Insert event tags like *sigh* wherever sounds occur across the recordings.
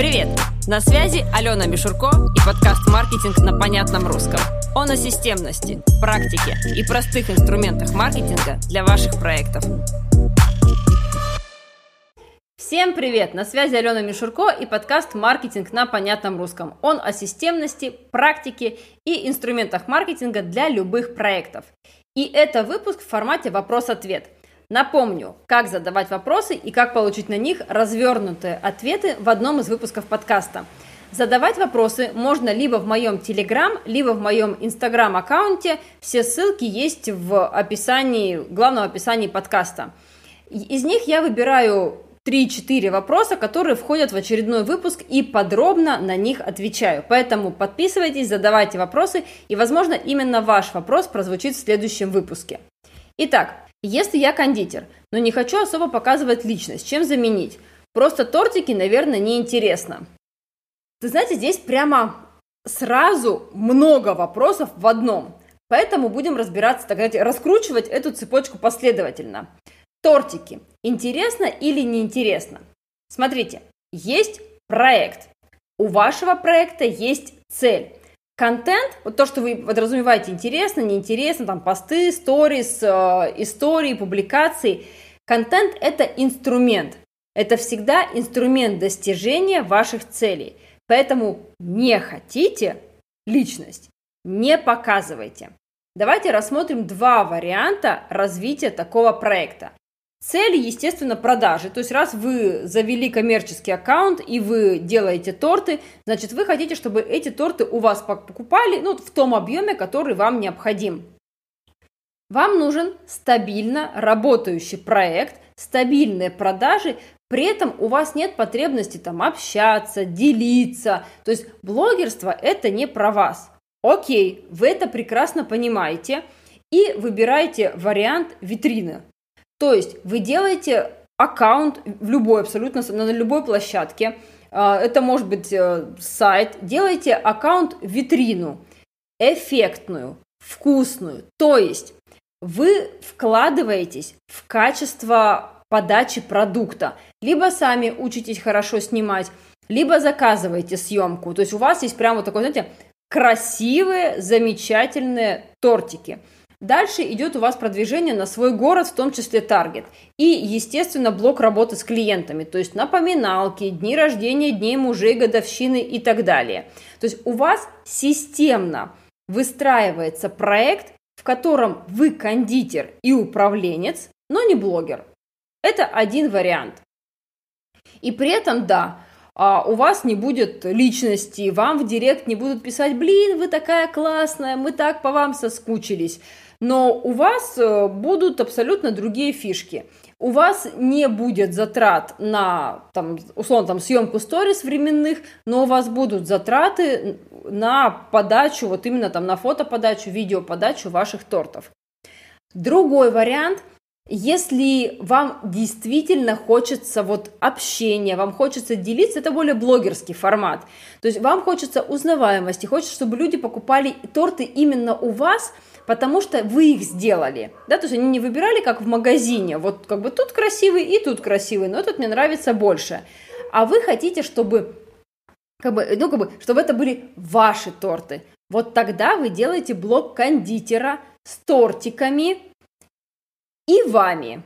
Привет! На связи Алена Мишурко и подкаст «Маркетинг на понятном русском». Он о системности, практике и простых инструментах маркетинга для ваших проектов. Всем привет! На связи Алена Мишурко и подкаст «Маркетинг на понятном русском». Он о системности, практике и инструментах маркетинга для любых проектов. И это выпуск в формате «Вопрос-ответ». Напомню, как задавать вопросы и как получить на них развернутые ответы в одном из выпусков подкаста. Задавать вопросы можно либо в моем Телеграм, либо в моем Инстаграм аккаунте. Все ссылки есть в описании, главном описании подкаста. Из них я выбираю 3-4 вопроса, которые входят в очередной выпуск и подробно на них отвечаю. Поэтому подписывайтесь, задавайте вопросы и, возможно, именно ваш вопрос прозвучит в следующем выпуске. Итак, если я кондитер, но не хочу особо показывать личность, чем заменить? Просто тортики, наверное, неинтересно. Ты знаете, здесь прямо сразу много вопросов в одном. Поэтому будем разбираться, так сказать, раскручивать эту цепочку последовательно. Тортики. Интересно или неинтересно? Смотрите, есть проект. У вашего проекта есть цель. Контент, вот то, что вы подразумеваете, интересно, неинтересно, там посты, сторис, э, истории, публикации. Контент – это инструмент. Это всегда инструмент достижения ваших целей. Поэтому не хотите личность, не показывайте. Давайте рассмотрим два варианта развития такого проекта. Цель, естественно, продажи. То есть, раз вы завели коммерческий аккаунт и вы делаете торты, значит, вы хотите, чтобы эти торты у вас покупали ну, в том объеме, который вам необходим. Вам нужен стабильно работающий проект, стабильные продажи, при этом у вас нет потребности там общаться, делиться. То есть блогерство это не про вас. Окей, вы это прекрасно понимаете и выбираете вариант витрины. То есть вы делаете аккаунт в любой абсолютно, на любой площадке, а, это может быть э, сайт, делаете аккаунт витрину, эффектную, вкусную. То есть вы вкладываетесь в качество подачи продукта. Либо сами учитесь хорошо снимать, либо заказываете съемку. То есть у вас есть прямо вот такой, знаете, красивые, замечательные тортики – Дальше идет у вас продвижение на свой город, в том числе таргет. И, естественно, блок работы с клиентами, то есть напоминалки, дни рождения, дней мужей, годовщины и так далее. То есть у вас системно выстраивается проект, в котором вы кондитер и управленец, но не блогер. Это один вариант. И при этом, да, а у вас не будет личности, вам в директ не будут писать, блин, вы такая классная, мы так по вам соскучились но у вас э, будут абсолютно другие фишки. У вас не будет затрат на, там, условно, там, съемку сторис временных, но у вас будут затраты на подачу, вот именно там на фотоподачу, видеоподачу ваших тортов. Другой вариант – если вам действительно хочется вот общения, вам хочется делиться, это более блогерский формат. То есть вам хочется узнаваемости, хочется, чтобы люди покупали торты именно у вас – потому что вы их сделали, да, то есть они не выбирали как в магазине, вот как бы тут красивый и тут красивый, но этот мне нравится больше, а вы хотите, чтобы как бы, ну, как бы, чтобы это были ваши торты. Вот тогда вы делаете блок кондитера с тортиками и вами.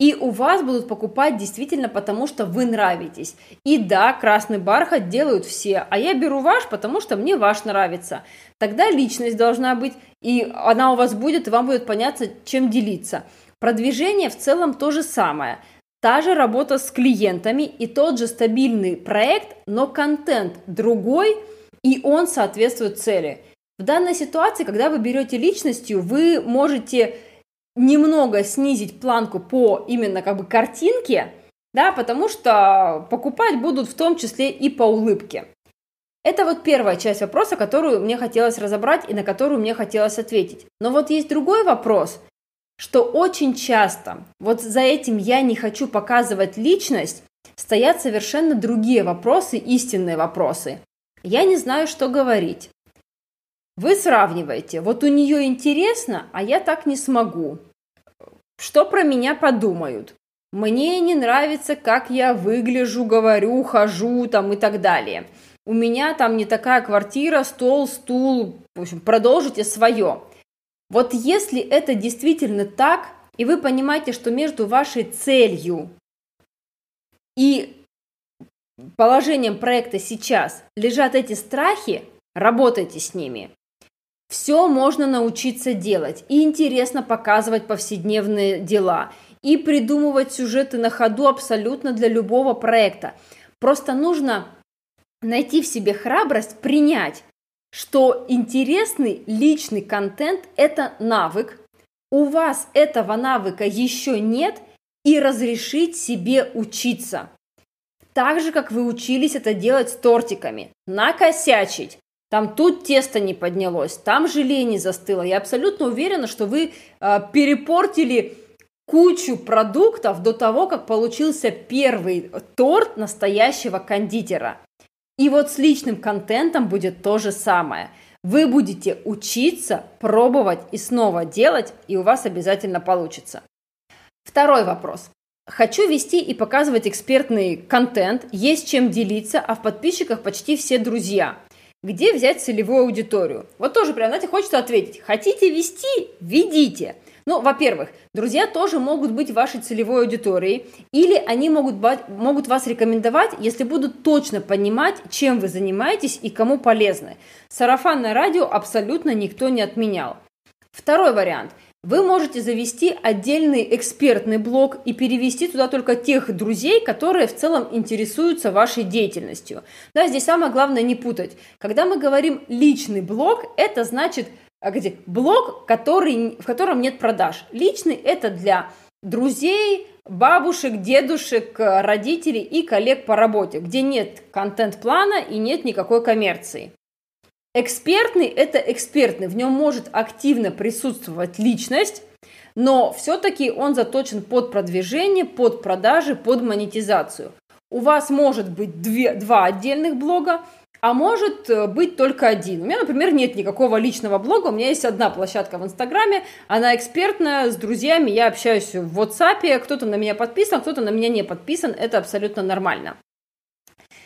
И у вас будут покупать действительно потому, что вы нравитесь. И да, красный бархат делают все, а я беру ваш, потому что мне ваш нравится. Тогда личность должна быть, и она у вас будет, и вам будет понятно, чем делиться. Продвижение в целом то же самое. Та же работа с клиентами и тот же стабильный проект, но контент другой, и он соответствует цели. В данной ситуации, когда вы берете личностью, вы можете немного снизить планку по именно как бы картинке, да, потому что покупать будут в том числе и по улыбке. Это вот первая часть вопроса, которую мне хотелось разобрать и на которую мне хотелось ответить. Но вот есть другой вопрос, что очень часто вот за этим я не хочу показывать личность, стоят совершенно другие вопросы, истинные вопросы. Я не знаю, что говорить. Вы сравниваете, вот у нее интересно, а я так не смогу. Что про меня подумают? Мне не нравится, как я выгляжу, говорю, хожу там и так далее. У меня там не такая квартира, стол, стул. В общем, продолжите свое. Вот если это действительно так, и вы понимаете, что между вашей целью и положением проекта сейчас лежат эти страхи, работайте с ними. Все можно научиться делать. И интересно показывать повседневные дела. И придумывать сюжеты на ходу абсолютно для любого проекта. Просто нужно найти в себе храбрость принять, что интересный личный контент – это навык. У вас этого навыка еще нет, и разрешить себе учиться. Так же, как вы учились это делать с тортиками. Накосячить, там тут тесто не поднялось, там желе не застыло. Я абсолютно уверена, что вы э, перепортили кучу продуктов до того, как получился первый торт настоящего кондитера. И вот с личным контентом будет то же самое. Вы будете учиться, пробовать и снова делать, и у вас обязательно получится. Второй вопрос. Хочу вести и показывать экспертный контент, есть чем делиться, а в подписчиках почти все друзья. Где взять целевую аудиторию? Вот тоже прям, знаете, хочется ответить. Хотите вести? Ведите. Ну, во-первых, друзья тоже могут быть вашей целевой аудиторией, или они могут, могут вас рекомендовать, если будут точно понимать, чем вы занимаетесь и кому полезны. Сарафанное радио абсолютно никто не отменял. Второй вариант – вы можете завести отдельный экспертный блог и перевести туда только тех друзей, которые в целом интересуются вашей деятельностью. Да, здесь самое главное не путать. Когда мы говорим личный блог, это значит а где, блог, который, в котором нет продаж. Личный это для друзей, бабушек, дедушек, родителей и коллег по работе, где нет контент-плана и нет никакой коммерции. Экспертный – это экспертный, в нем может активно присутствовать личность, но все-таки он заточен под продвижение, под продажи, под монетизацию. У вас может быть две, два отдельных блога, а может э, быть только один. У меня, например, нет никакого личного блога, у меня есть одна площадка в Инстаграме, она экспертная, с друзьями я общаюсь в WhatsApp, кто-то на меня подписан, кто-то на меня не подписан, это абсолютно нормально.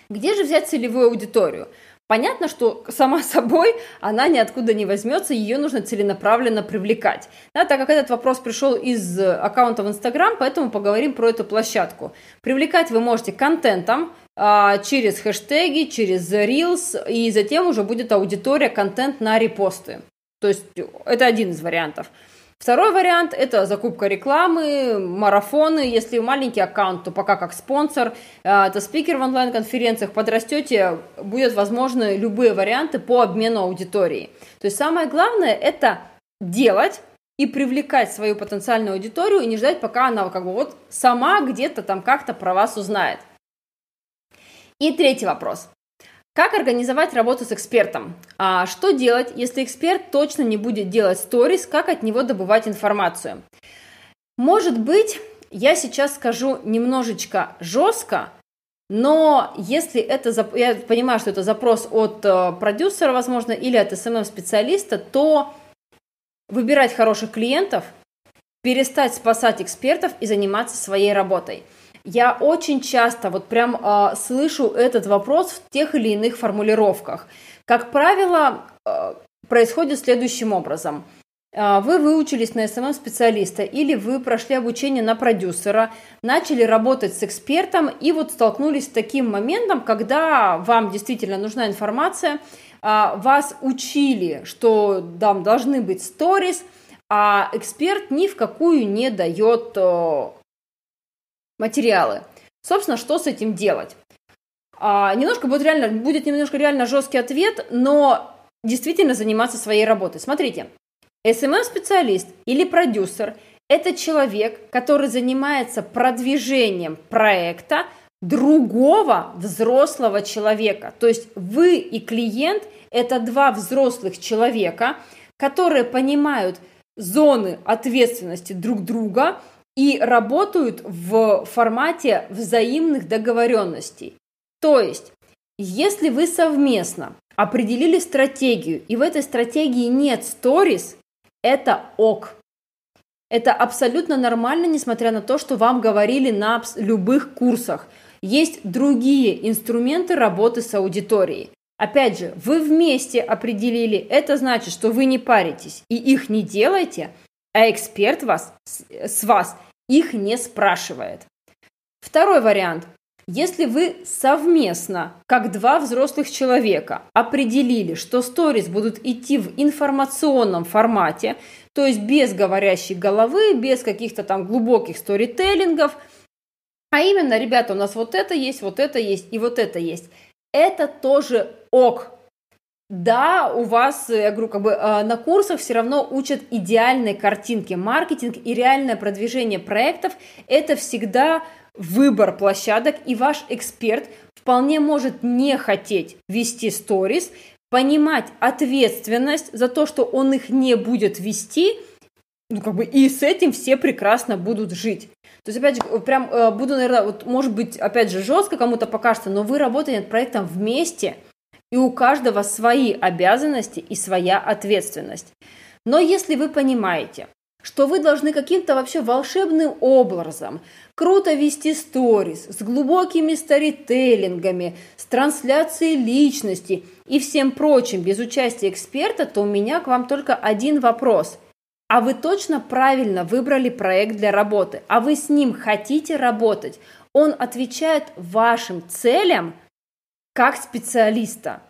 Где же взять целевую аудиторию? Понятно, что сама *laughs* собой она ниоткуда не возьмется, ее нужно целенаправленно привлекать. Да, так как этот вопрос пришел из аккаунта в Инстаграм, поэтому поговорим про эту площадку. Привлекать вы можете контентом, а, через хэштеги, через Reels, и затем уже будет аудитория, контент на репосты. То есть это один из вариантов. Второй вариант – это закупка рекламы, марафоны. Если маленький аккаунт, то пока как спонсор. Э, это спикер в онлайн-конференциях. Подрастете, будет возможны любые варианты по обмену аудитории. То есть самое главное – это делать и привлекать свою потенциальную аудиторию и не ждать, пока она как бы вот сама где-то там как-то про вас узнает. И третий вопрос. Как организовать работу с экспертом? А что делать, если эксперт точно не будет делать сторис? Как от него добывать информацию? Может быть, я сейчас скажу немножечко жестко, но если это, я понимаю, что это запрос от э, продюсера, возможно, или от SMM-специалиста, то выбирать хороших клиентов, перестать спасать экспертов и заниматься своей работой – я очень часто вот прям э, слышу этот вопрос в тех или иных формулировках. Как правило, э, происходит следующим образом. Вы выучились на СММ-специалиста или вы прошли обучение на продюсера, начали работать с экспертом и вот столкнулись с таким моментом, когда вам действительно нужна информация, вас учили, что там должны быть сторис, а эксперт ни в какую не дает материалы. Собственно, что с этим делать? А, немножко будет реально, будет немножко реально жесткий ответ, но действительно заниматься своей работой. Смотрите, SMM-специалист или продюсер – это человек, который занимается продвижением проекта другого взрослого человека. То есть вы и клиент – это два взрослых человека, которые понимают зоны ответственности друг друга – и работают в формате взаимных договоренностей. То есть, если вы совместно определили стратегию, и в этой стратегии нет сторис, это ок. Это абсолютно нормально, несмотря на то, что вам говорили на любых курсах. Есть другие инструменты работы с аудиторией. Опять же, вы вместе определили, это значит, что вы не паритесь и их не делаете, а эксперт вас, с вас их не спрашивает. Второй вариант. Если вы совместно, как два взрослых человека, определили, что сторис будут идти в информационном формате, то есть без говорящей головы, без каких-то там глубоких сторителлингов, а именно, ребята, у нас вот это есть, вот это есть и вот это есть, это тоже ок. Да, у вас, я говорю, как бы э, на курсах все равно учат идеальной картинке. Маркетинг и реальное продвижение проектов – это всегда выбор площадок, и ваш эксперт вполне может не хотеть вести сторис, понимать ответственность за то, что он их не будет вести, ну, как бы, и с этим все прекрасно будут жить. То есть, опять же, прям э, буду, наверное, вот, может быть, опять же, жестко кому-то покажется, но вы работаете над проектом вместе, и у каждого свои обязанности и своя ответственность. Но если вы понимаете, что вы должны каким-то вообще волшебным образом круто вести сторис с глубокими старителлингами, с трансляцией личности и всем прочим без участия эксперта, то у меня к вам только один вопрос. А вы точно правильно выбрали проект для работы? А вы с ним хотите работать? Он отвечает вашим целям как специалиста?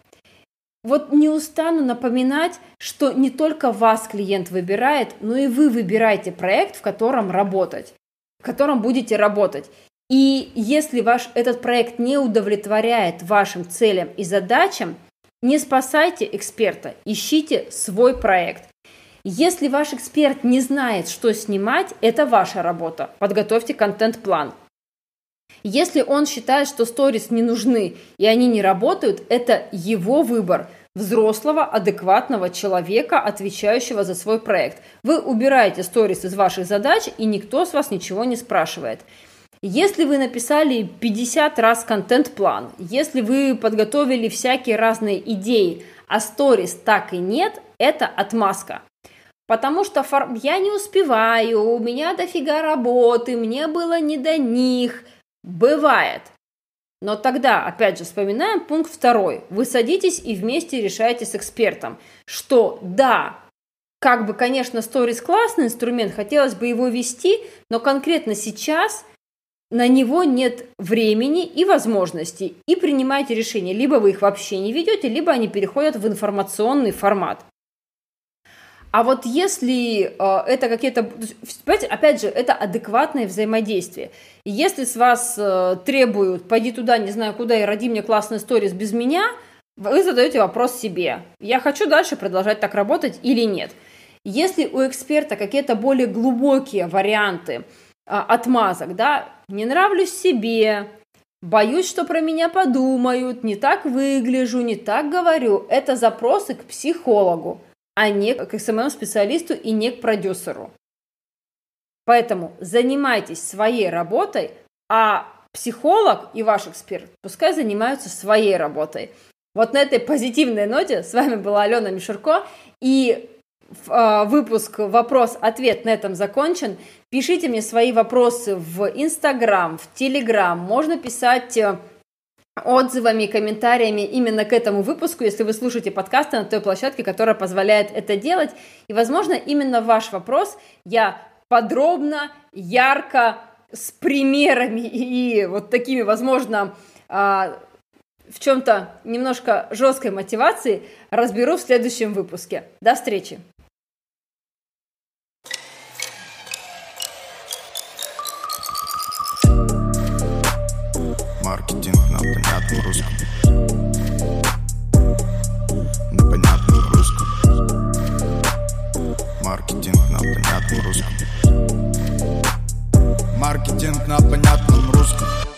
Вот не устану напоминать, что не только вас клиент выбирает, но и вы выбираете проект, в котором работать, в котором будете работать. И если ваш этот проект не удовлетворяет вашим целям и задачам, не спасайте эксперта, ищите свой проект. Если ваш эксперт не знает, что снимать, это ваша работа. Подготовьте контент-план. Если он считает, что сторис не нужны и они не работают, это его выбор взрослого, адекватного человека, отвечающего за свой проект. Вы убираете сторис из ваших задач, и никто с вас ничего не спрашивает. Если вы написали 50 раз контент-план, если вы подготовили всякие разные идеи, а сторис так и нет, это отмазка. Потому что я не успеваю, у меня дофига работы, мне было не до них – Бывает. Но тогда, опять же, вспоминаем пункт второй. Вы садитесь и вместе решаете с экспертом, что да, как бы, конечно, сторис классный инструмент, хотелось бы его вести, но конкретно сейчас на него нет времени и возможностей. И принимаете решение, либо вы их вообще не ведете, либо они переходят в информационный формат. А вот если э, это какие-то... Понимаете, опять же, это адекватное взаимодействие. Если с вас э, требуют, пойди туда, не знаю куда, и роди мне классный сторис без меня, вы задаете вопрос себе. Я хочу дальше продолжать так работать или нет? Если у эксперта какие-то более глубокие варианты э, отмазок, да, не нравлюсь себе, боюсь, что про меня подумают, не так выгляжу, не так говорю, это запросы к психологу а не к SMM-специалисту и не к продюсеру. Поэтому занимайтесь своей работой, а психолог и ваш эксперт пускай занимаются своей работой. Вот на этой позитивной ноте с вами была Алена Мишурко, и а, выпуск «Вопрос-ответ» на этом закончен. Пишите мне свои вопросы в Инстаграм, в Телеграм, можно писать э, отзывами, комментариями именно к этому выпуску, если вы слушаете подкасты на той площадке, которая позволяет это делать. И, возможно, именно ваш вопрос я подробно, ярко, с примерами *laughs* и вот такими, возможно, а, в чем-то немножко жесткой мотивации разберу в следующем выпуске. До встречи! маркетинг на понятном русском. На понятном русском. Маркетинг на понятном русском. Маркетинг на понятном русском.